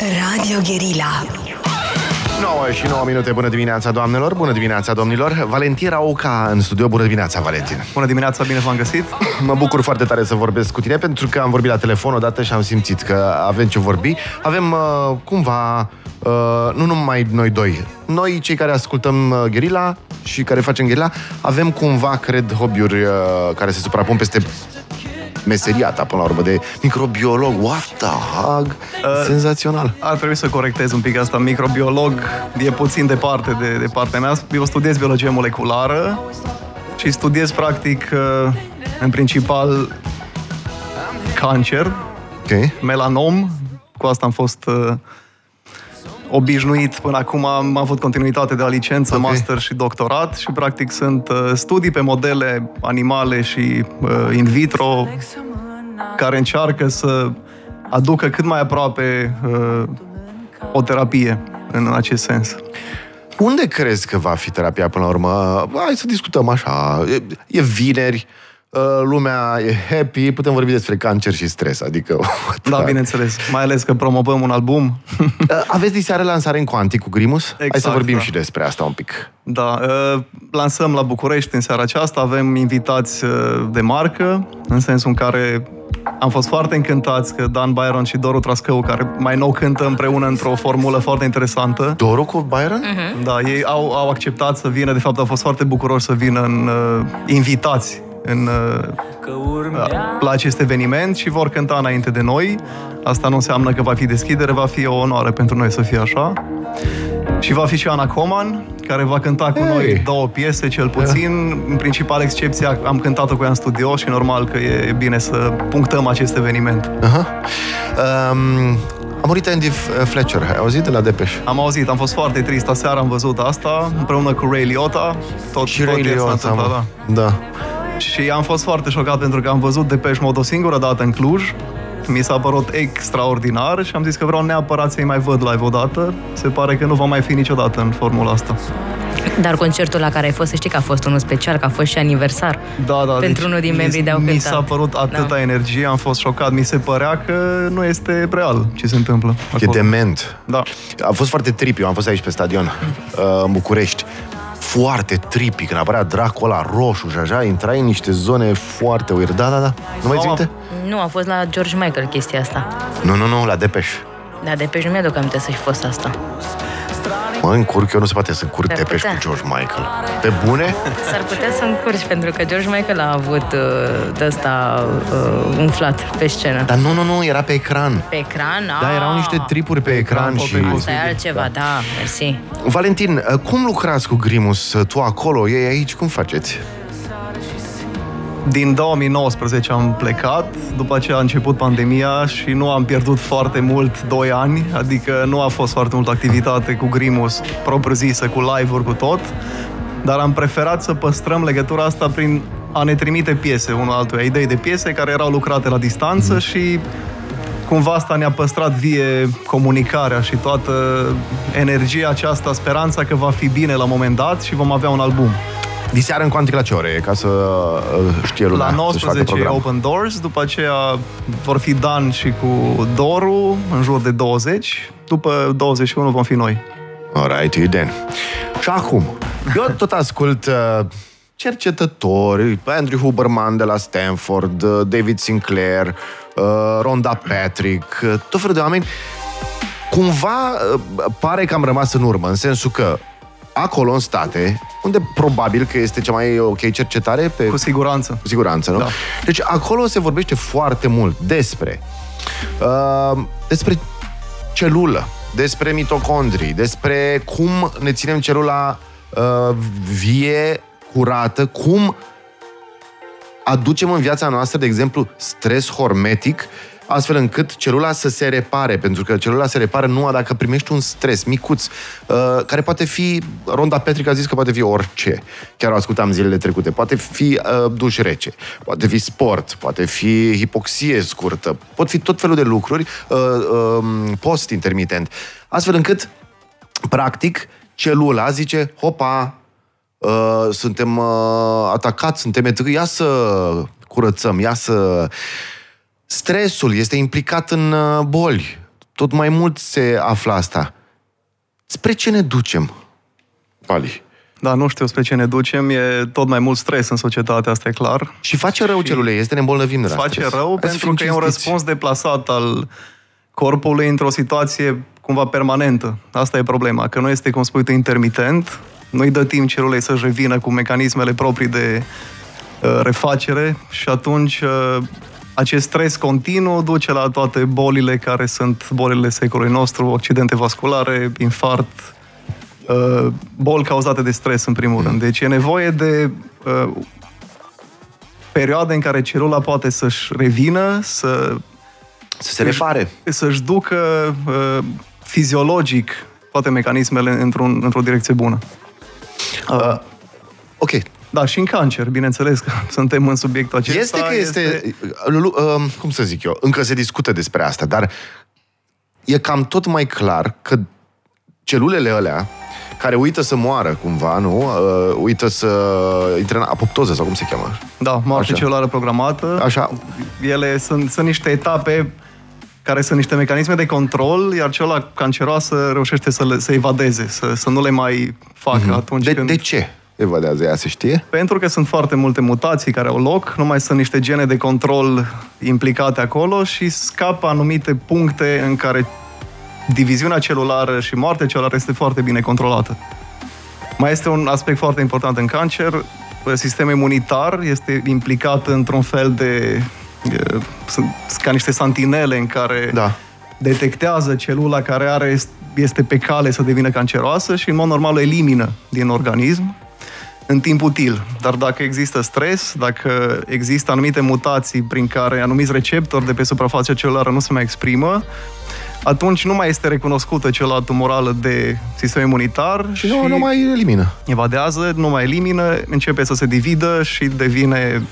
Radio Guerilla. 9 și 9 minute, bună dimineața, doamnelor, bună dimineața, domnilor. Valentin Rauca în studio, bună dimineața, Valentin. Bună dimineața, bine v-am găsit. Mă bucur foarte tare să vorbesc cu tine, pentru că am vorbit la telefon odată și am simțit că avem ce vorbi. Avem uh, cumva, uh, nu numai noi doi, noi cei care ascultăm uh, Guerilla și care facem Guerilla, avem cumva, cred, hobby-uri uh, care se suprapun peste meseria ta, până la urmă, de microbiolog. What the hug? Uh, Senzațional. Ar trebui să corectez un pic asta. Microbiolog e puțin departe de, de partea mea. Eu studiez biologie moleculară și studiez, practic, uh, în principal, cancer, Ok. melanom. Cu asta am fost uh, obișnuit. Până acum am avut continuitate de la licență, Ok. master și doctorat și, practic, sunt uh, studii pe modele animale și uh, in vitro care încearcă să aducă cât mai aproape uh, o terapie în acest sens. Unde crezi că va fi terapia până la urmă? Hai să discutăm așa. E, e vineri, uh, lumea e happy, putem vorbi despre cancer și stres, adică... what Da, the- bineînțeles. Mai ales că promovăm un album. Uh, Aveți diseară lansare în Quantic cu Grimus? Hai să Exact, vorbim da. și despre asta un pic. Da, uh, lansăm la București în seara aceasta, avem invitați uh, de marcă, în sensul în care am fost foarte încântați că Dan Byron și Doru Trascău, care mai nou cântă împreună într-o formulă foarte interesantă, Doru cu Byron? Da, ei au, au acceptat să vină, de fapt au fost foarte bucuroși să vină în uh, invitați în, uh, la acest eveniment și vor cânta înainte de noi. Asta nu înseamnă că va fi deschidere, va fi o onoare pentru noi să fie așa. Și va fi și Ana Coman, care va cânta cu Hey! noi două piese, cel puțin. În principal excepția, am cântat-o cu ea în studio și normal că e bine să punctăm acest eveniment. Aha. Um, a murit Andy F- Fletcher, ai auzit de la Depeș? Am auzit, am fost foarte trist. Aseară am văzut asta, împreună cu Ray Liotta. Tot, Și tot Ray ieri s-a Liotta, întâmplat, mă. da. Da. Și am fost foarte șocat pentru că am văzut Depeche Mode o singură dată în Cluj. Mi s-a părut extraordinar și am zis că vreau neapărat să-i mai văd live odată. Se pare că nu va mai fi niciodată în formula asta. Dar concertul la care ai fost, să știi că a fost unul special, că a fost și aniversar. Da, da. Pentru unul din mi- membrii de-au Mi cântat. s-a părut atâta Da. energie, am fost șocat. Mi se părea că nu este real ce se întâmplă E acolo. dement. Da. A fost foarte trippy, eu am fost aici pe stadion, uh, în București. Foarte trippy, când apărea dracul ăla roșu și așa, intrai în niște zone foarte weird. Da, da, da. Nu mai ții Am- minte? Nu, a fost la George Michael chestia asta. Nu, nu, nu, la Depeș. Da, de pe nu mi-aduc aminte să fi fost asta. Mă încurc, eu nu se poate să încurc Ar Depeș putea. cu George Michael. Pe bune? S-ar putea să încurci, pentru că George Michael a avut uh, de ăsta uh, umflat pe scenă. Dar nu, nu, nu, era pe ecran. Pe ecran? Da, Ah, erau niște tripuri pe ecran pot și... fi Asta e altceva, da, mersi. Valentin, uh, cum lucrați cu Grimus? Uh, Tu acolo, ei aici, cum faceți? Din 2019 am plecat, după aceea a început pandemia și nu am pierdut foarte mult 2 ani, adică nu a fost foarte multă activitate cu Grimus propriu-zisă, cu live-uri, cu tot, dar am preferat să păstrăm legătura asta prin a ne trimite piese unul altuia, idei de piese care erau lucrate la distanță și cumva asta ne-a păstrat vie comunicarea și toată energia aceasta, speranța că va fi bine la un moment dat și vom avea un album. Diseară în Quantic la ce ore? Ca să uh, știe lumea La să-și facă 19 e program. Open Doors, după aceea vor fi Dan și cu Doru, în jur de 20, după 21 vom fi noi. Alright, Iden. Și acum, eu tot ascult uh, cercetători, Andrew Huberman de la Stanford, uh, David Sinclair, uh, Rhonda Patrick, uh, tot felul de oameni. Cumva uh, pare că am rămas în urmă, în sensul că acolo în state, unde probabil că este cea mai ok cercetare pe Cu siguranță. cu siguranță, nu? Da. Deci acolo se vorbește foarte mult despre uh, despre celulă, despre mitocondrii, despre cum ne ținem celula uh, vie, curată, cum aducem în viața noastră, de exemplu, stres hormetic, astfel încât celula să se repare, pentru că celula se repară numai dacă primești un stres micuț, uh, care poate fi, Ronda Petric a zis că poate fi orice, chiar o ascultam zilele trecute, poate fi uh, duș rece, poate fi sport, poate fi hipoxie scurtă, pot fi tot felul de lucruri uh, uh, post-intermitent, astfel încât, practic, celula zice, hopa, uh, suntem uh, atacați, suntem etâi, ia să curățăm, ia să... Stresul este implicat în uh, boli. tot mai mult se află asta. Spre ce ne ducem, Pali? Da, nu știu spre ce ne ducem, e tot mai mult stres în societate, asta e clar. Și face rău Și celulei, este ne îmbolnăvim de la Face stres. rău Hai să pentru fim că e un cinstiți. răspuns deplasat al corpului într-o situație cumva permanentă. Asta e problema, că nu este, cum spui tu, intermitent, nu-i dă timp celulei să-și revină cu mecanismele proprii de uh, refacere și atunci uh, acest stres continuu duce la toate bolile care sunt bolile secolului nostru, accidente vasculare, infart, uh, boli cauzate de stres în primul rând. Deci e nevoie de uh, perioade în care celula poate să-și revină, să, Să se repare. să-și ducă uh, fiziologic toate mecanismele într-un, într-o direcție bună. Uh, Ok. Da, și în cancer, bineînțeles că suntem în subiectul acesta. Este că este... Lulu, um, cum să zic eu? Încă se discută despre asta, dar e cam tot mai clar că celulele alea care uită să moară cumva, nu? Uh, uită să intre în apoptoză sau cum se cheamă. Da, moarte Așa. celulară programată. Așa. Ele sunt, sunt niște etape care sunt niște mecanisme de control, iar celula canceroasă reușește să, le, să evadeze, să, să nu le mai facă mm-hmm. atunci Mhm. De, când... de ce evadează ea, se știe? Pentru că sunt foarte multe mutații care au loc, nu mai sunt niște gene de control implicate acolo și scapă anumite puncte în care diviziunea celulară și moartea celulară este foarte bine controlată. Mai este un aspect foarte important în cancer, sistemul imunitar este implicat într-un fel de e, sunt ca niște santinele în care Da. detectează celula care are, este pe cale să devină canceroasă și în mod normal o elimină din organism în timp util. Dar dacă există stres, dacă există anumite mutații prin care anumiți receptori de pe suprafața celulară nu se mai exprimă, atunci nu mai este recunoscută celula tumorală de sistem imunitar Și nu, nu mai elimină. evadează, nu mai elimină, începe să se dividă și devine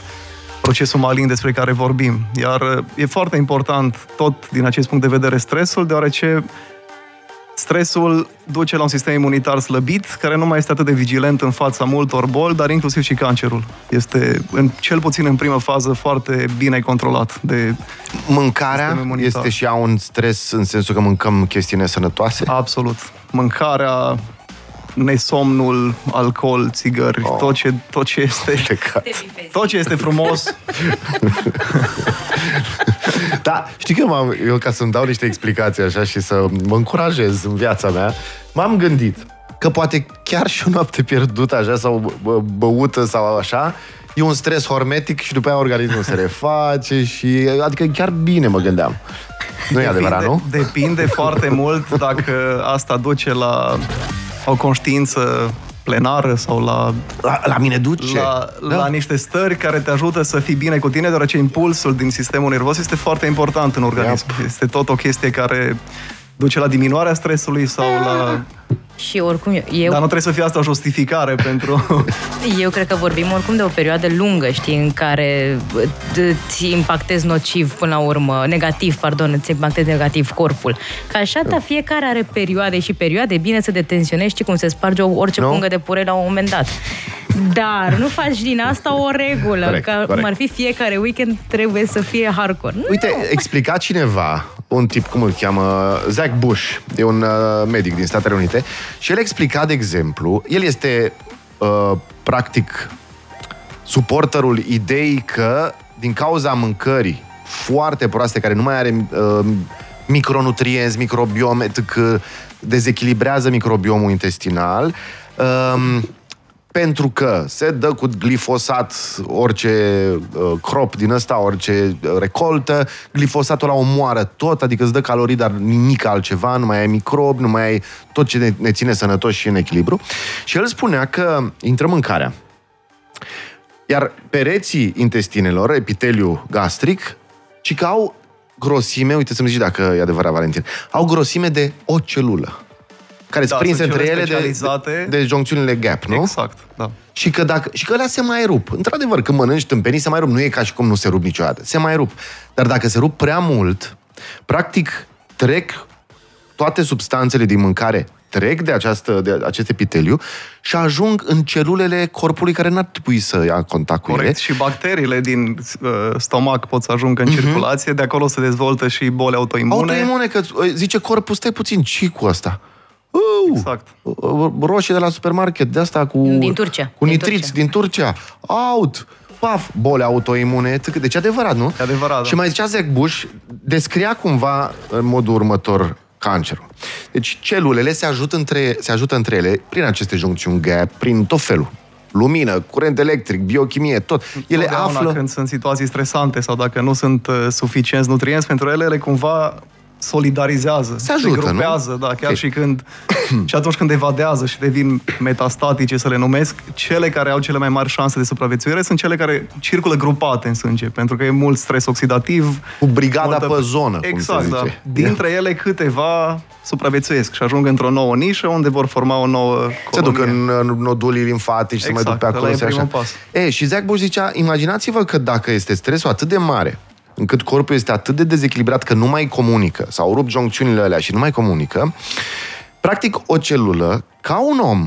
procesul malin despre care vorbim. Iar uh, e foarte important tot din acest punct de vedere stresul, deoarece stresul duce la un sistem imunitar slăbit, care nu mai este atât de vigilent în fața multor boli, dar inclusiv și cancerul. Este, în, cel puțin în primă fază, foarte bine controlat de Mâncarea Sistemul imunitar. este și ea un stres în sensul că mâncăm chestii nesănătoase? Absolut. Mâncarea, nesomnul, alcool, țigări, Oh. tot, ce, tot ce este Păcat. tot ce este frumos Da, știi că m-am, eu ca să-mi dau niște explicații așa și să mă încurajez în viața mea, m-am gândit că poate chiar și o noapte pierdută așa sau bă, băută sau așa, e un stres hormetic și după aia organismul se reface și adică chiar bine mă gândeam. Nu e adevărat, nu? Depinde foarte mult dacă asta duce la o conștiință plenară sau la, La, la mine duce. la, Da. la niște stări care te ajută să fii bine cu tine, deoarece impulsul din sistemul nervos este foarte important în organism. Este tot o chestie care duce la diminuarea stresului sau la... Și oricum, eu, Dar nu trebuie să fie asta o justificare pentru... eu cred că vorbim oricum de o perioadă lungă, știi, în care îți impactezi nociv până la urmă, negativ, pardon, îți impactezi negativ corpul. Ca așa, da, fiecare are perioade și perioade, e bine să detenționești cum se sparge o- orice Nu? pungă de puree la un moment dat. Dar nu faci din asta o regulă, Corect, că corect. cum ar fi fiecare weekend trebuie să fie hardcore. Nu, Uite, explica cineva, un tip, cum îl cheamă, Zach Bush, e un uh, medic din Statele Unite, și el explica, de exemplu, el este uh, practic suporterul ideii că din cauza mâncării foarte proaste, care nu mai are uh, micronutrienți, microbiome, că dezechilibrează microbiomul intestinal, um, pentru că se dă cu glifosat orice uh, crop din ăsta, orice uh, recoltă, glifosatul ăla omoară tot, adică îți dă calorii, dar nimic altceva, nu mai ai microbi, nu mai ai tot ce ne, ne ține sănătoși și în echilibru. Și el spunea că intră mâncarea. Iar pereții intestinelor, epiteliul gastric, ci că au grosime, uite să-mi zici dacă e adevărat, Valentin, au grosime de o celulă care Da, sunt prinse sunt între cele ele de, specializate. de, de juncțiunile gap, nu? Exact, da. Și că, dacă, și că alea se mai rup. Într-adevăr, când mănânci tâmpenii, se mai rup. Nu e ca și cum nu se rup niciodată. Se mai rup. Dar dacă se rup prea mult, practic trec toate substanțele din mâncare trec de, această, de acest epiteliu și ajung în celulele corpului care n-ar trebui să ia contact cu Corect. ele. Și bacteriile din uh, stomac pot să ajungă în circulație, de acolo se dezvoltă și boli autoimune. Autoimune, că uh, zice corpul, stai puțin, ce cu asta? Uh, Exact. uh, roșie de la supermarket, de asta cu... Din Turcia. Cu Din nitriți Turcia. din Turcia. Out! Paf! Boli autoimune. tâc- Deci adevărat, nu? E adevărat, da. Și mai zicea Zach Bush, descria cumva în modul următor cancerul. Deci celulele se ajută între, se ajută între ele prin aceste juncțiuni gap, prin tot felul. Lumină, curent electric, biochimie, tot. Ele Totdeauna află... când sunt situații stresante sau dacă nu sunt uh, suficienți nutrienți pentru ele, ele cumva solidarizează, Se ajută, se grupează, nu? da, chiar Ok. și când și atunci când evadează și devin metastatice, să le numesc, cele care au cele mai mari șanse de supraviețuire sunt cele care circulă grupate în sânge, pentru că e mult stres oxidativ. Cu brigada pe zonă, cum exact, se da. zice. Dintre ele câteva supraviețuiesc și ajung într-o nouă nișă unde vor forma o nouă Se duc colonie. în, în nodulii limfatici, se mai duc Exact, pe acolo. ăla e se așa. primul pas. E, și Zach Bush zicea, imaginați-vă că dacă este stresul atât de mare, încât corpul este atât de dezechilibrat că nu mai comunică, sau rup joncțiunile alea și nu mai comunică, practic o celulă, ca un om,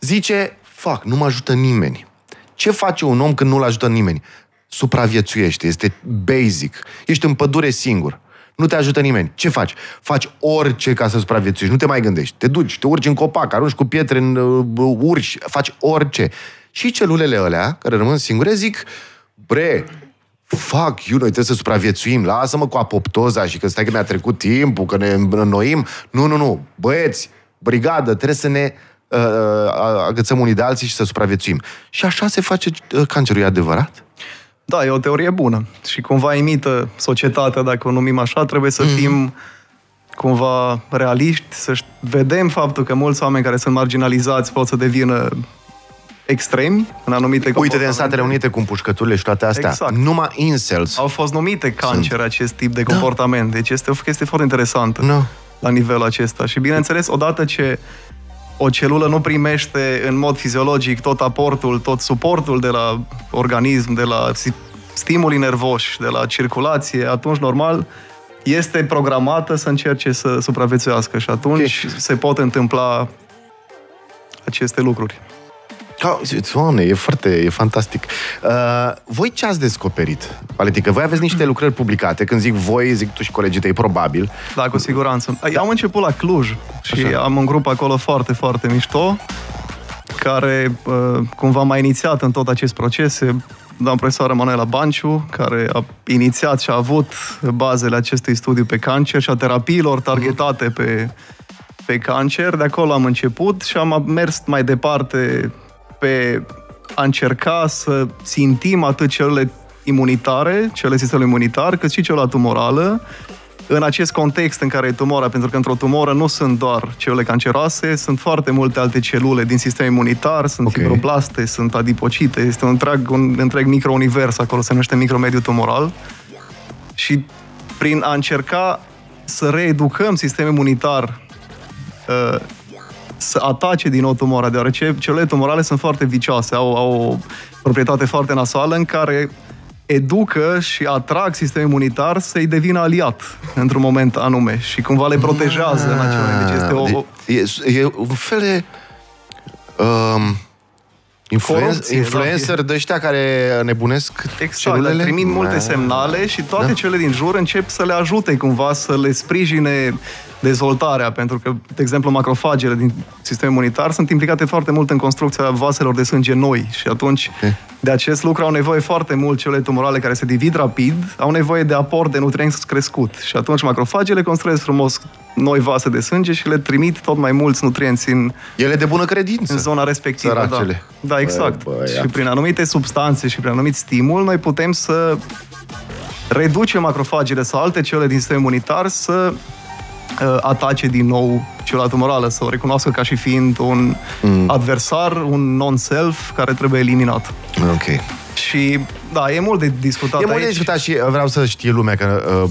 zice, fac, nu mă ajută nimeni. Ce face un om când nu-l ajută nimeni? Supraviețuiește, este basic. Ești în pădure singur. Nu te ajută nimeni. Ce faci? Faci orice ca să supraviețuiești. Nu te mai gândești. Te duci, te urci în copac, arunci cu pietre în uh, urși, faci orice. Și celulele alea, care rămân singure, zic, bre, Fuck you, noi trebuie să supraviețuim. Lasă-mă cu apoptoza și că stai că mi-a trecut timpul, că ne înnoim. Nu, nu, nu. Băieți, brigadă, trebuie să ne uh, agățăm unii de alții și să supraviețuim. Și așa se face uh, cancerul, e adevărat? Da, e o teorie bună și cumva imită societatea, dacă o numim așa, trebuie să fim cumva realiști, să ș- vedem faptul că mulți oameni care sunt marginalizați pot să devină extremi în anumite Uite-te în comportamente. Statele Unite cu împușcăturile și toate astea. Exact. Numai incels. Au fost numite cancer acest tip de comportament, deci este o chestie foarte interesantă Nu. la nivelul acesta. Și bineînțeles, odată ce o celulă nu primește în mod fiziologic tot aportul, tot suportul de la organism, de la si- stimuli nervoși, de la circulație, atunci normal este programată să încerce să supraviețuiască și atunci Ok. se pot întâmpla aceste lucruri. Ca, doamne, e foarte, e fantastic. Uh, voi ce ați descoperit? Valentică, voi aveți niște lucrări publicate. Când zic voi, zic tu și colegii tăi, probabil. Da, cu siguranță. Eu am început la Cluj și Așa. am un grup acolo foarte, foarte mișto care uh, cumva m-a inițiat în tot acest proces. E doamna profesoară Manuela Banciu, care a inițiat și a avut bazele acestui studiu pe cancer și a terapiilor targetate pe, pe cancer. De acolo am început și am mers mai departe pe a încerca să țintim atât celule imunitare, cele sistemului imunitar, cât și celula tumorală, în acest context în care e tumora, pentru că într-o tumoră nu sunt doar celule canceroase, sunt foarte multe alte celule din sistemul imunitar, sunt Ok. okay. fibroblaste, sunt adipocite, este un întreg, un întreg microunivers, acolo se numește micromediu tumoral. Și prin a încerca să reeducăm sistemul imunitar uh, să atace din nou tumora, deoarece celulele tumorale sunt foarte vicioase, au, au o proprietate foarte nasoală în care educă și atrag sistemul imunitar să-i devină aliat într-un moment anume și cumva le protejează în acel moment. Deci este o, E, e un fel de... Um, influen- Corupție, influencer de ăștia care nebunesc Exact, celulele? le trimit multe Da. semnale și toate Da. cele din jur încep să le ajute cumva, să le sprijine dezvoltarea, pentru că, de exemplu, macrofagele din sistemul imunitar sunt implicate foarte mult în construcția vaselor de sânge noi și atunci Ok. de acest lucru au nevoie foarte mult celule tumorale care se divid rapid, au nevoie de aport de nutrienți crescut și atunci macrofagele construiesc frumos noi vase de sânge și le trimit tot mai mulți nutrienți în, Ele de bună credință. în zona respectivă. Da. Săracele. da, exact. Bă, băiat. și prin anumite substanțe și prin anumit stimul, noi putem să reducem macrofagele sau alte celule din sistemul imunitar să uh, atace din nou celula tumorală, să o recunoască ca și fiind un mm. adversar, un non-self care trebuie eliminat. Ok. Și, da, e mult de discutat E mult de aici. discutat și vreau să știe lumea că... Uh,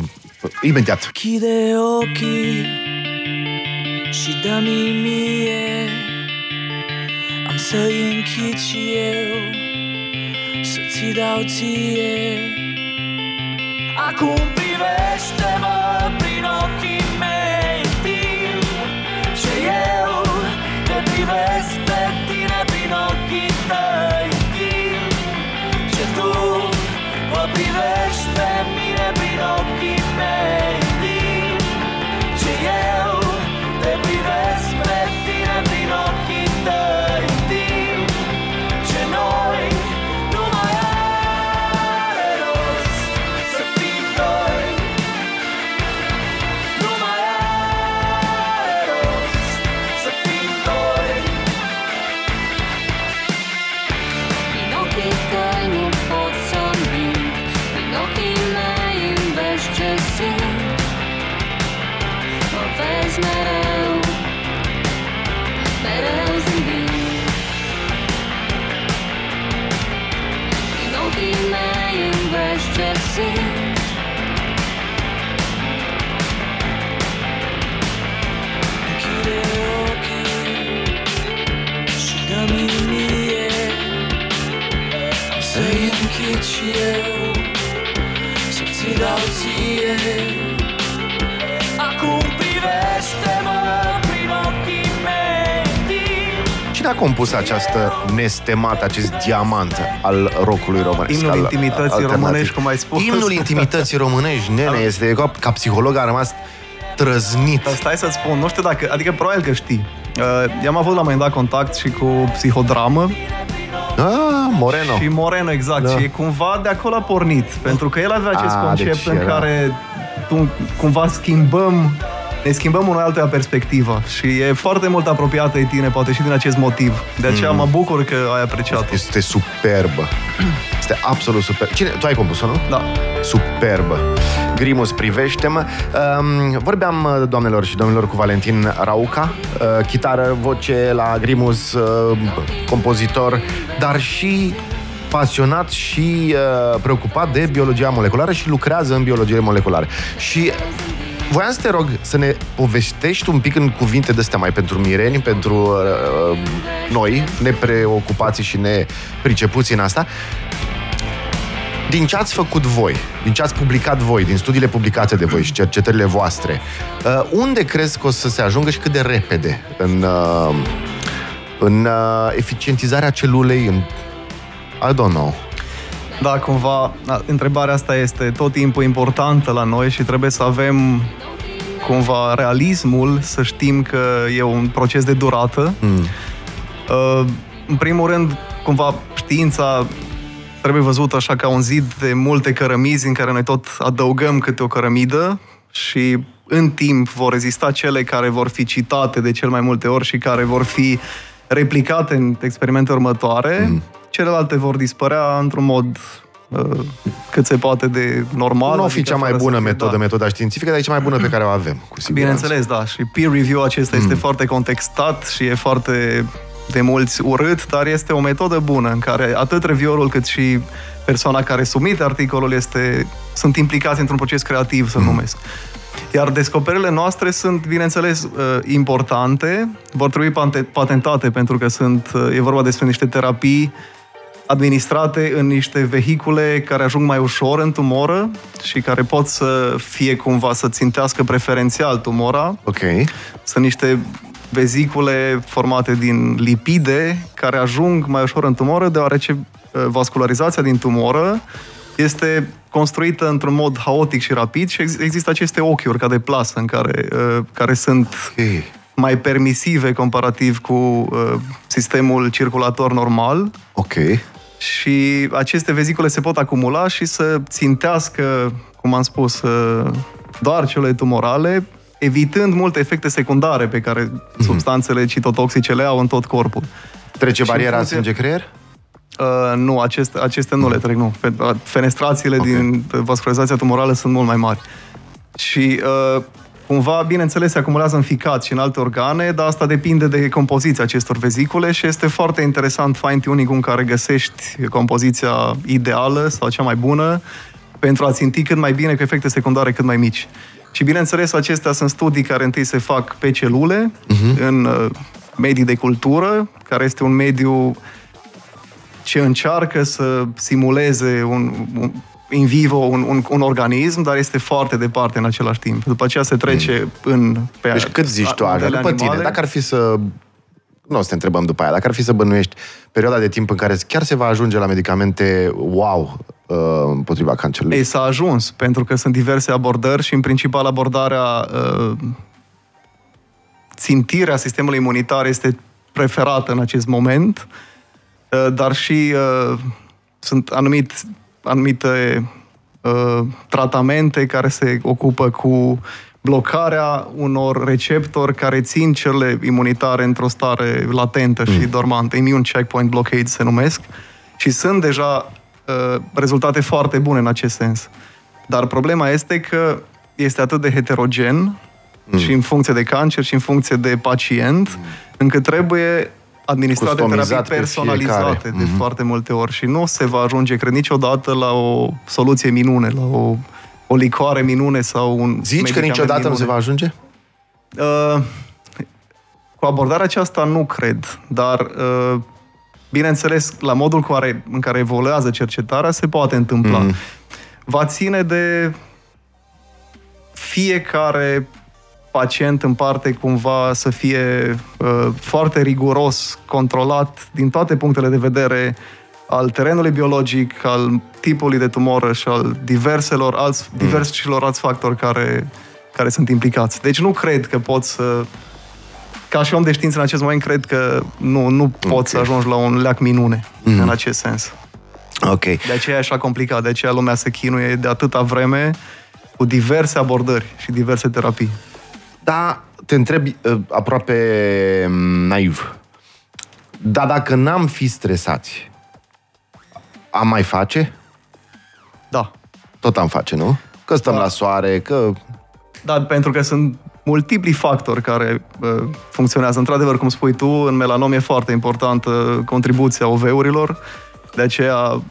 imediat. Chide ochii și dă-mi mie Am să-i închid și eu Să ți dau ție Acum privește-mă compus această nestemată, acest diamant al rockului românesc? Imnul al- intimității alternativ? românești, cum ai spus. Imnul intimității românești, nene, este ca, ca psiholog a rămas trăznit. Dar stai să-ți spun, nu știu dacă, adică probabil că știi. Uh, i-am avut la un moment dat contact și cu psihodramă Ah, Moreno. și Moreno, exact. Da. Și cumva de acolo a pornit. Pentru că el avea acest Ah, concept deci în era- care tu, cumva schimbăm ne schimbăm unul altuia perspectiva și e foarte mult apropiată de tine, poate și din acest motiv. De aceea Mm. mă bucur că ai apreciat-o. Este superbă. Este absolut super. Cine? Tu ai compus-o, nu? Da. Superbă. Grimus, privește-mă. Um, vorbeam, doamnelor și domnilor, cu Valentin Rauca, uh, chitară, voce la Grimus, uh, compozitor, dar și pasionat și uh, preocupat de biologia moleculară și lucrează în biologie moleculară. Și voiam să te rog să ne povestești un pic în cuvinte de astea mai pentru mireni, pentru uh, noi, nepreocupați și nepricepuți în asta, din ce ați făcut voi, din ce ați publicat voi, din studiile publicate de voi și cercetările voastre, uh, unde crezi că o să se ajungă și cât de repede în, uh, în uh, eficientizarea celulei, în... I don't know. Da, cumva, da, întrebarea asta este tot timpul importantă la noi și trebuie să avem cumva realismul, să știm că e un proces de durată. Mm. Uh, în primul rând, cumva, știința trebuie văzută așa ca un zid de multe cărămizi în care noi tot adăugăm câte o cărămidă și în timp vor rezista cele care vor fi citate de cel mai multe ori și care vor fi replicate în experimente următoare. Mm. Celelalte vor dispărea într-un mod uh, cât se poate de normal. Nu o fi adică cea mai fără să bună fie- metodă, da. metoda științifică, dar e cea mai bună pe care o avem, cu siguranță. Bineînțeles, da. Și peer review acesta este foarte contextat și e foarte de mulți urât, dar este o metodă bună în care atât reviewerul cât și persoana care sumite articolul este, sunt implicați într-un proces creativ, să numesc. Iar descoperirile noastre sunt, bineînțeles, uh, importante, vor trebui pante- patentate pentru că sunt, uh, e vorba despre niște terapii administrate în niște vehicule care ajung mai ușor în tumoră și care pot să fie cumva să țintească preferențial tumora. Ok. Sunt niște vezicule formate din lipide care ajung mai ușor în tumoră deoarece uh, vascularizația din tumoră este construită într-un mod haotic și rapid și ex- există aceste ochiuri ca de plasă în care, uh, care sunt Ok. mai permisive comparativ cu uh, sistemul circulator normal Ok. Și aceste vezicule se pot acumula și să țintească, cum am spus, uh, doar cele tumorale, evitând multe efecte secundare pe care substanțele citotoxice le au în tot corpul. Trece Și în bariera funcție- sânge-creier? Uh, nu, aceste, aceste nu le trec, nu. Fe- uh, Fenestrațiile Ok. okay. din vascularizația tumorală sunt mult mai mari. Și uh, cumva, bineînțeles, se acumulează în ficat și în alte organe, dar asta depinde de compoziția acestor vezicule și este foarte interesant fine-tuning în care găsești compoziția ideală sau cea mai bună pentru a ținti cât mai bine cu efecte secundare cât mai mici. Și bineînțeles, acestea sunt studii care întâi se fac pe celule, uh-huh. în uh, medii de cultură, care este un mediu ce încearcă să simuleze un, un in vivo un, un, un organism, dar este foarte departe în același timp. După aceea se trece mm. în... Pe Deci cât zici tu așa, modele după tine, animale. dacă ar fi să... Nu o să te întrebăm după aia, dacă ar fi să bănuiești perioada de timp în care chiar se va ajunge la medicamente wow uh, împotriva cancerului. Ei, s-a ajuns, pentru că sunt diverse abordări și, în principal, abordarea uh, țintirea sistemului imunitar este preferată în acest moment, uh, dar și uh, sunt anumit, anumite uh, tratamente care se ocupă cu blocarea unor receptori care țin cele imunitare într-o stare latentă mm. și dormantă. Immune checkpoint blockade se numesc. Și sunt deja uh, rezultate foarte bune în acest sens. Dar problema este că este atât de heterogen mm. și în funcție de cancer și în funcție de pacient, mm. încât trebuie administrate Customizat terapii pe personalizate fiecare. de Mhm. foarte multe ori și nu se va ajunge, cred, niciodată la o soluție minune, la o, o licoare minune sau un Zici că medicament niciodată nu minune. se va ajunge? Uh, cu abordarea aceasta nu cred, dar uh, bineînțeles, la modul cu care, în care evoluează cercetarea se poate întâmpla. Mhm. Mm. Va ține de fiecare pacient în parte cumva să fie uh, foarte riguros, controlat din toate punctele de vedere al terenului biologic, al tipului de tumoră și al diverselor alți, Mm. diversilor alți factori care, care sunt implicați. Deci nu cred că poți să ca și om de știință în acest moment, cred că nu, nu poți Ok. să ajungi la un leac minune mm. în acest sens. Ok. De aceea e așa complicat, de aceea lumea se chinuie de atâta vreme cu diverse abordări și diverse terapii. Da, te întreb uh, aproape mm, naiv. Dar dacă n-am fi stresați, am mai face? Da. Tot am face, nu? Că stăm Da. la soare, că... Da, pentru că sunt multipli factori care uh, funcționează. Într-adevăr, cum spui tu, în melanom e foarte importantă contribuția OV-urilor, de aceea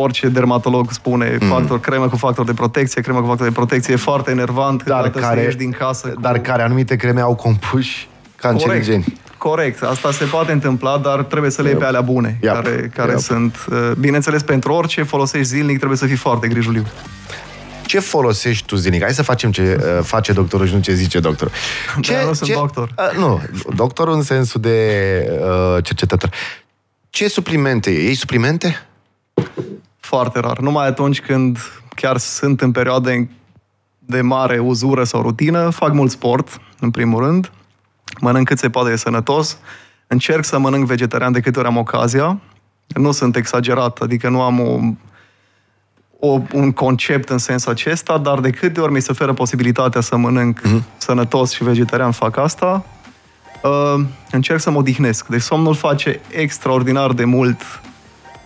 orice dermatolog spune Mm. factor, cremă cu factor de protecție, cremă cu factor de protecție, e foarte enervant Dar câteodată care- să ieși din casă. Cu... Dar care anumite creme au compuși cancerigeni. Corect. Corect, asta se poate întâmpla, dar trebuie să le iei pe alea bune, Yep. care, care Yep. sunt... uh, Bineînțeles, pentru orice folosești zilnic, trebuie să fii foarte grijuliu. Ce folosești tu zilnic? Hai să facem ce uh, face doctorul și nu ce zice doctorul. Ce, eu nu sunt doctor. Uh, nu, doctorul în sensul de uh, cercetător. Ce suplimente e? Ei suplimente? Foarte rar. Numai atunci când chiar sunt în perioade de mare uzură sau rutină, fac mult sport, în primul rând, mănânc cât se poate de sănătos, încerc să mănânc vegetarian de câte ori am ocazia, nu sunt exagerat, adică nu am o, o, un concept în sensul acesta, dar de câte ori mi se oferă posibilitatea să mănânc Mhm. mm-hmm. sănătos și vegetarian, fac asta. Uh, încerc să mă odihnesc. Deci somnul face extraordinar de mult.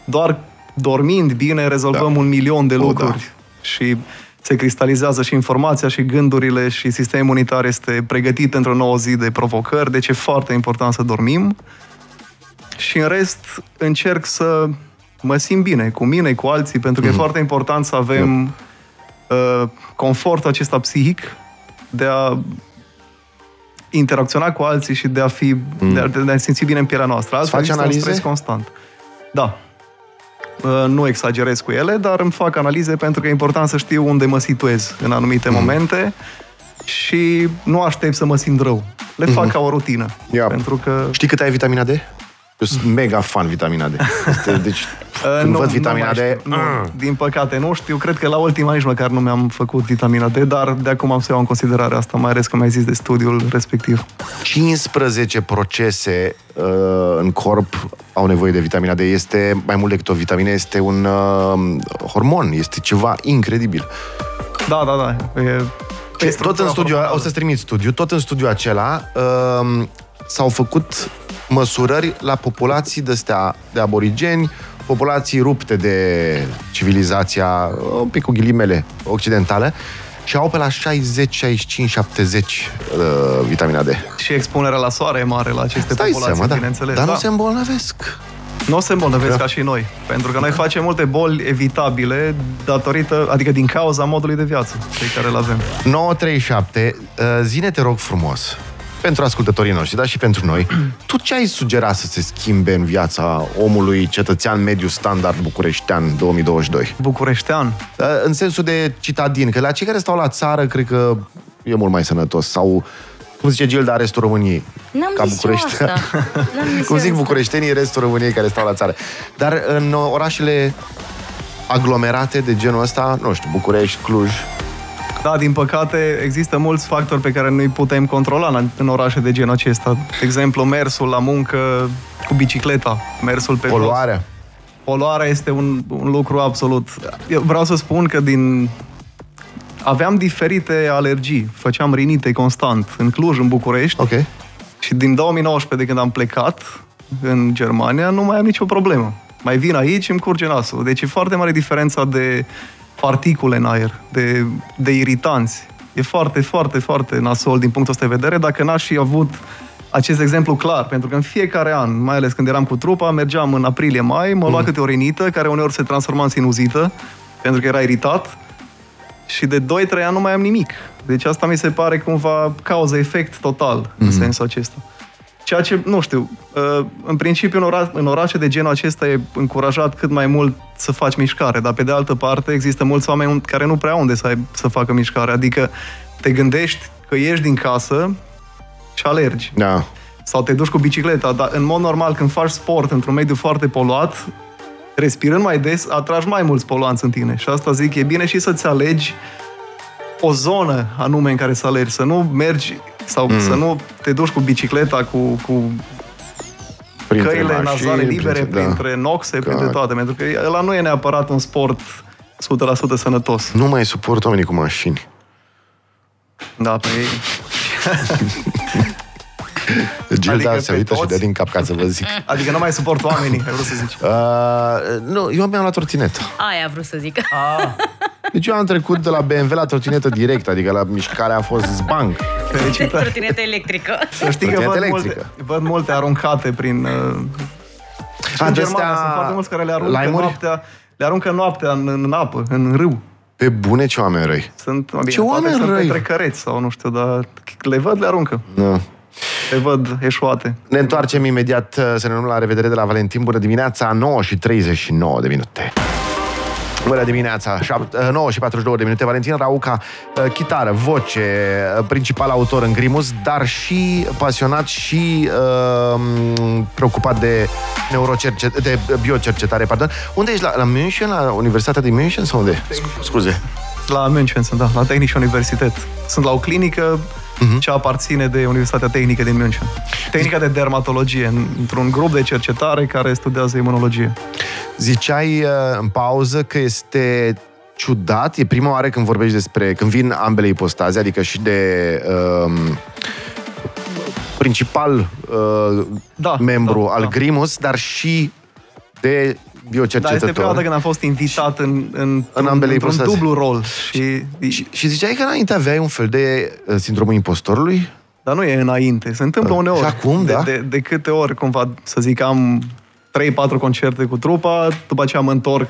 Doar dormind bine rezolvăm Da. un milion de O, lucruri. da. Și se cristalizează și informația și gândurile și sistemul imunitar este pregătit într-o nouă zi de provocări, deci e foarte important să dormim. Și în rest încerc să mă simt bine cu mine, cu alții, pentru că Mhm. e foarte important să avem uh, confortul acesta psihic de a interacționa cu alții și de a fi de, a, de a ne simți bine în pielea noastră. Altfel faci există un analize? stres constant. Da. Uh, Nu exagerez cu ele, dar îmi fac analize pentru că e important să știu unde mă situez în anumite Mhm. momente și nu aștept să mă simt rău. Le fac ca o rutină. Mhm. Ia. Pentru că Știi cât ai vitamina D? Eu sunt mega fan vitamina D. Este, deci, Uh, când văd vitamina mai D... știu. Nu, mm. din păcate nu știu. Cred că la ultima nici măcar nu mi-am făcut vitamina D, dar de acum am să iau în considerare asta, mai ales că mi-ai zis de studiul respectiv. 15 procese uh, în corp au nevoie de vitamina D. Este mai mult decât o vitamină, este un uh, hormon, este ceva incredibil. Da, da, da. E, Ce, e tot structura în studiu, hormonală. o să-ți trimit studiu, tot în studiul acela uh, s-au făcut măsurări la populații de astea de aborigeni, populații rupte de civilizația, un pic cu ghilimele, occidentală, și au pe la 60, 65, 70 uh, vitamina D. Și expunerea la soare e mare la aceste Stai populații, seama, da. bineînțeles. Dar da. nu se îmbolnăvesc. nu o se îmbolnăvesc Da. ca și noi. Pentru că noi facem multe boli evitabile datorită, adică din cauza modului de viață pe care îl avem. 937, uh, zine te rog frumos, pentru ascultătorii noștri, dar și pentru noi, tu ce ai sugera să se schimbe în viața omului cetățean mediu standard bucureștean 2022? Bucureștean. Uh, În sensul de citadin, că la cei care stau la țară, cred că e mult mai sănătos. Sau, cum zice Gilda, restul României. N-am Ca zis eu București. asta. N-am zis Cum eu zic asta. bucureștenii, restul României care stau la țară. Dar în uh, orașele aglomerate de genul ăsta, nu știu, București, Cluj, Da, din păcate, există mulți factori pe care nu îi putem controla în, în orașe de genul acesta. De exemplu, mersul la muncă cu bicicleta, mersul pe jos. poluarea. Poluarea este un, un lucru absolut... Eu vreau să spun că din... Aveam diferite alergii, făceam rinite constant în Cluj, în București Ok. și din 2019, de când am plecat în Germania, nu mai am nicio problemă. Mai vin aici, îmi curge nasul. Deci e foarte mare diferența de particule în aer, de, de iritanți. E foarte, foarte, foarte nasol din punctul ăsta de vedere dacă n-aș fi avut acest exemplu clar, pentru că în fiecare an, mai ales când eram cu trupa, mergeam în aprilie-mai, mă lua Mm. câte o rinită, care uneori se transforma în sinuzită, pentru că era iritat, și de 2-3 ani nu mai am nimic. Deci asta mi se pare cumva cauză-efect total, în sensul acesta. Ceea ce, nu știu, uh, în principiu în, ora, în orașe de genul acesta e încurajat cât mai mult să faci mișcare, dar pe de altă parte există mulți oameni care nu prea au unde să, ai, să facă mișcare, adică te gândești că ieși din casă și alergi Da. sau te duci cu bicicleta, dar în mod normal când faci sport într-un mediu foarte poluat, respirând mai des, atragi mai mulți poluanți în tine. Și asta zic, e bine și să-ți alegi o zonă anume în care să alergi, să nu mergi sau mm. să nu te duci cu bicicleta, cu, cu Printre căile mașini, nazale libere, printre- da. printre noxe, Că- printre toate, pentru că ăla nu e neapărat un sport 100% sănătos. Nu mai suport oamenii cu mașini. Da, pe ei. Gilda Adică se pe uită și toți? dă din cap ca să vă zic. Adică nu mai suport oamenii, ai vrut să zici. Uh, nu, eu mi-am luat trotinetă. Aia a vrut să zic. Ah, Deci eu am trecut de la BMW la trotinetă direct, adică la mișcarea a fost zbang. fericită. Trotinetă electrică. Să știi că Trotinetă văd multe, electrică. văd multe aruncate prin... Uh, și A, în de Germania astea sunt foarte mulți care le aruncă laimuri? noaptea, le aruncă noaptea în, în apă, în râu. Pe bune ce oameni răi. Sunt, bine, Ce poate oameni sunt răi! petrecăreți sau nu știu, dar le văd, le aruncă. Da. Le văd eșuate. Ne întoarcem imediat uh, să ne luăm la revedere de la Valentin. Bună dimineața, 9 și 39 de minute. Bună dimineața, 9 și 42 de minute. Valentin Rauca, uh, chitară, voce, uh, principal autor în Grimus, dar și pasionat și uh, preocupat de neurocercet- de biocercetare, pardon. Unde ești? La, la München, la Universitatea din München sau unde? Scu- Scuze. La München sunt, da, la Technische Universität. Sunt la o clinică Mhm. ce aparține de Universitatea Tehnică din München. Tehnica de dermatologie, în- într-un grup de cercetare care studiază imunologie. Ziceai uh, în pauză că este ciudat, e prima oară când vorbești despre, când vin ambele ipostaze, adică și de um, principal uh, Da, membru da, al da. Grimus, dar și de Da, este prima dată biocercetător. când am fost invitat în, în, În ambele într-un ipostaze. dublu rol. Și, și, și ziceai că înainte aveai un fel de uh, sindromul impostorului? Dar nu e înainte. Se întâmplă Și uneori. acum, de, da? De, de câte ori, cumva, să zic, am 3-4 concerte cu trupa, după aceea mă întorc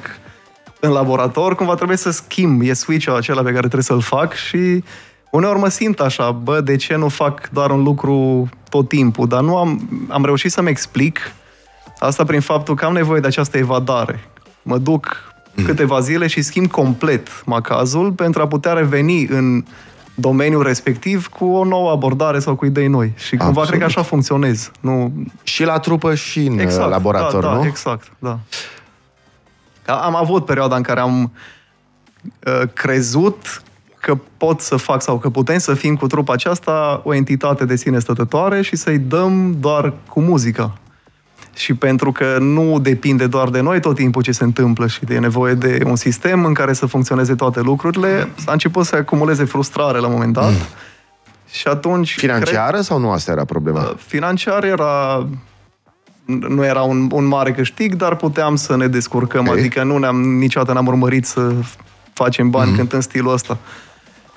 în laborator, cumva trebuie să schimb, e switch-ul acela pe care trebuie să-l fac și uneori mă simt așa, bă, de ce nu fac doar un lucru tot timpul? Dar nu am, am reușit să-mi explic asta prin faptul că am nevoie de această evadare. Mă duc câteva zile și schimb complet macazul pentru a putea reveni în domeniul respectiv cu o nouă abordare sau cu idei noi. Și cumva Absolut. cred că așa funcționez. Nu, Și la trupă și în exact, exact, laborator, da, nu? Da, exact, da. Ca- Am avut perioada în care am uh, crezut că pot să fac sau că putem să fim cu trupa aceasta o entitate de sine stătătoare și să-i dăm doar cu muzica. Și pentru că nu depinde doar de noi tot timpul ce se întâmplă și de nevoie de un sistem în care să funcționeze toate lucrurile, a început să acumuleze frustrare la un moment dat. Și atunci... Financiară sau nu asta era problema? Cred, financiar era nu era un, un mare câștig, dar puteam să ne descurcăm. Ok. Adică nu ne-am, niciodată n-am urmărit să facem bani mm-hmm. cântând stilul ăsta.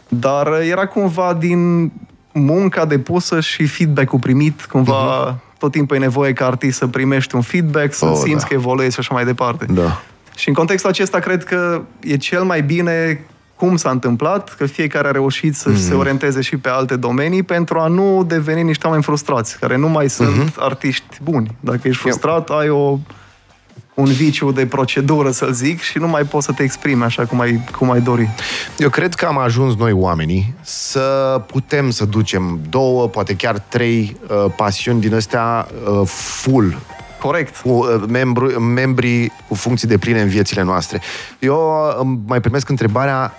Dar era cumva din munca depusă și feedback-ul primit, cumva mm-hmm. Tot timpul e nevoie ca artist să primești un feedback, să Oh, oh, simți da. că evoluezi și așa mai departe. Da. Și în contextul acesta cred că e cel mai bine cum s-a întâmplat, că fiecare a reușit să Mhm. mm-hmm. se orienteze și pe alte domenii pentru a nu deveni niște oameni frustrați, care nu mai sunt Mhm. mm-hmm. artiști buni. Dacă ești frustrat, ai o, un viciu de procedură, să-l zic, și nu mai poți să te exprimi așa cum ai, cum ai dori. Eu cred că am ajuns noi oamenii să putem să ducem două, poate chiar trei uh, pasiuni din astea uh, full, Corect. cu uh, membru, membrii cu funcții de pline în viețile noastre. Eu uh, îmi mai primesc întrebarea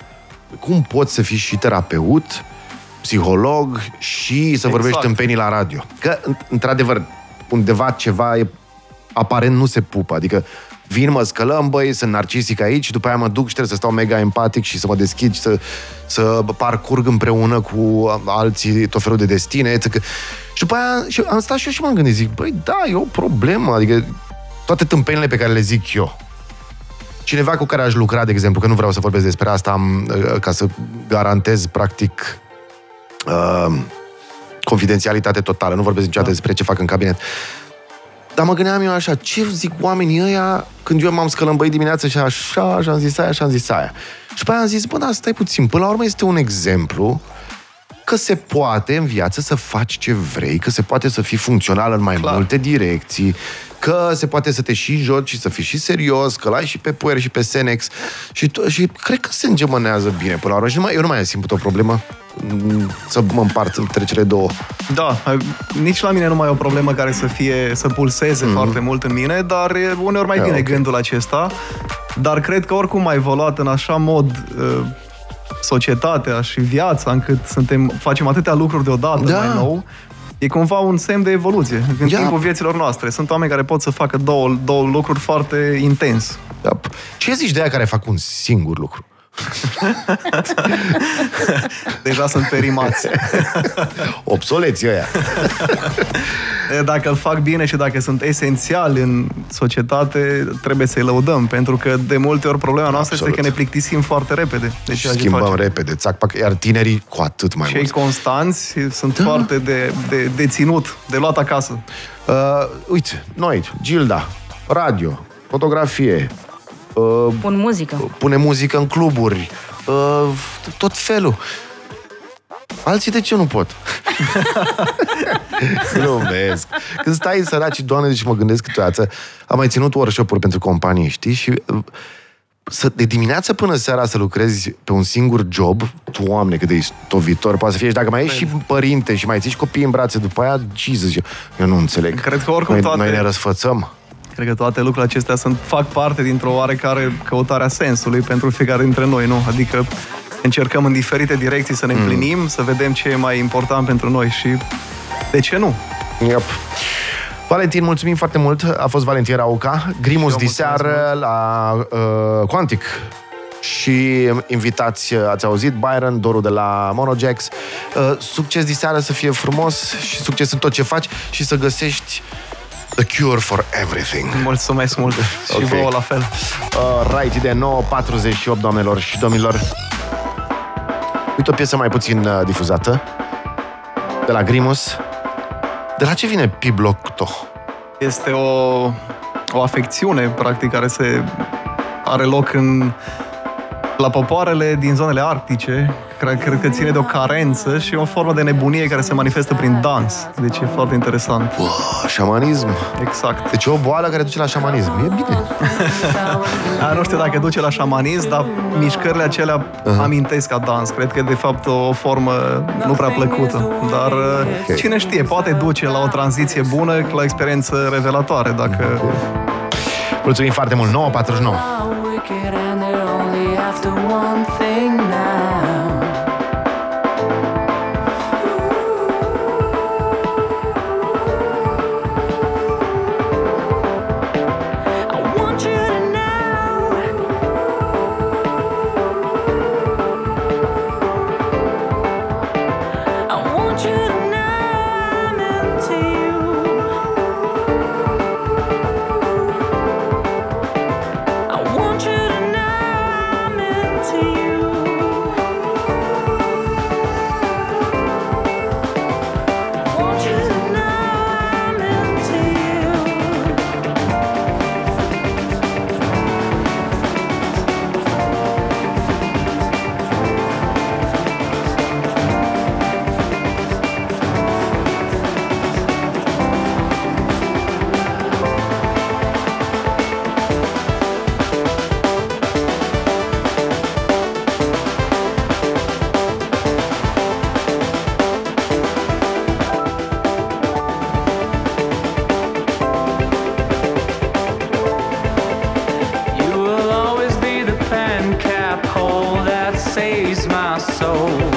cum poți să fii și terapeut, psiholog și să vorbești Exact. în penii la radio. Că, în- într-adevăr, undeva ceva e, aparent nu se pupă. Adică vin, mă scălăm, băi, sunt narcisic aici și după aia mă duc și trebuie să stau mega empatic și să mă deschid și să, să parcurg împreună cu alții tot felul de destine. Etc. Și după aia și am stat și eu și m-am gândit, zic, băi, da, e o problemă, adică toate tâmpenile pe care le zic eu. cineva cu care aș lucra, de exemplu, că nu vreau să vorbesc despre asta, am, uh, ca să garantez, practic, uh, confidențialitate totală, nu vorbesc niciodată despre ce fac în cabinet. Dar mă gândeam eu așa, ce zic oamenii ăia când eu m-am scălămbăit dimineața și așa, și am zis aia, și am zis aia. Și pe aia am zis, bă, da, stai puțin, până la urmă este un exemplu că se poate în viață să faci ce vrei, că se poate să fii funcțional în mai Clar. multe direcții, că se poate să te și joci și să fii și serios, că l-ai și pe Puer și pe Senex și, to- și cred că se îngemânează bine până la urmă. Și nu mai, eu nu mai am simt o problemă mm, să mă împart între cele două. Da, nici la mine nu mai e o problemă care să fie, să pulseze mm-hmm. foarte mult în mine, dar e uneori mai Da, vine ok. gândul acesta. Dar cred că oricum a evoluat în așa mod uh, societatea și viața, încât suntem, facem atâtea lucruri deodată Da. mai nou, e cumva un semn de evoluție în Ia. timpul vieților noastre. Sunt oameni care pot să facă două, două lucruri foarte intens. Da. Ce zici de aia care fac un singur lucru? Deja sunt perimați. Obsoleții ăia. E, Dacă îl fac bine și dacă sunt esențiali în societate, trebuie să-i lăudăm, pentru că de multe ori problema noastră Absolut. este că ne plictisim foarte repede de ceea ce Schimbăm facem. repede, țac, pac, iar tinerii cu atât mai Cei mult. constanți sunt foarte de, de, de ținut, de luat acasă. Uh, uite, noi, Gilda, radio, fotografie, uh, Pun muzică. pune muzică în cluburi, uh, tot felul. Alții de ce nu pot? Glumesc. Când stai săraci, doamne, și mă gândesc câteodată, am mai ținut workshop-uri pentru companii, știi? Și uh, să, de dimineață până seara să lucrezi pe un singur job, doamne, cât de istovitor poate să fie. Și dacă mai ești și părinte și mai ții și copii în brațe după aia, Jesus, eu, eu nu înțeleg. Cred că oricum noi, toate- noi ne răsfățăm. Cred că toate lucrurile acestea sunt, fac parte dintr-o oarecare căutare a sensului pentru fiecare dintre noi, nu? Adică încercăm în diferite direcții să ne împlinim, mm. să vedem ce e mai important pentru noi și de ce nu? Yep. Valentin, mulțumim foarte mult. A fost Valentin Rauca. Grimus Eu diseară la uh, Quantic. Și invitați, uh, ați auzit, Byron, Doru de la Monojax. Uh, succes diseară, să fie frumos și succes în tot ce faci și să găsești the cure for everything. Mulțumesc mult și Ok. vouă la fel. Uh, right, de 9.48, doamnelor și domnilor. Uite o piesă mai puțin uh, difuzată. De la Grimus. De la ce vine Piblocto? Este o, o afecțiune, practic, care se are loc în, la popoarele din zonele arctice. Cred, cred că ține de o carență și o formă de nebunie care se manifestă prin dans. Deci e foarte interesant. Wow, șamanism. Exact. Deci e o boală care duce la șamanism. E bine. A, nu știu dacă duce la șamanism, dar mișcările acelea uh-huh. amintesc ca dans. Cred că e de fapt o formă nu prea plăcută. Dar okay. cine știe, poate duce la o tranziție bună, la o experiență revelatoare, dacă... Mulțumim foarte mult. 9.49. the one thing soul.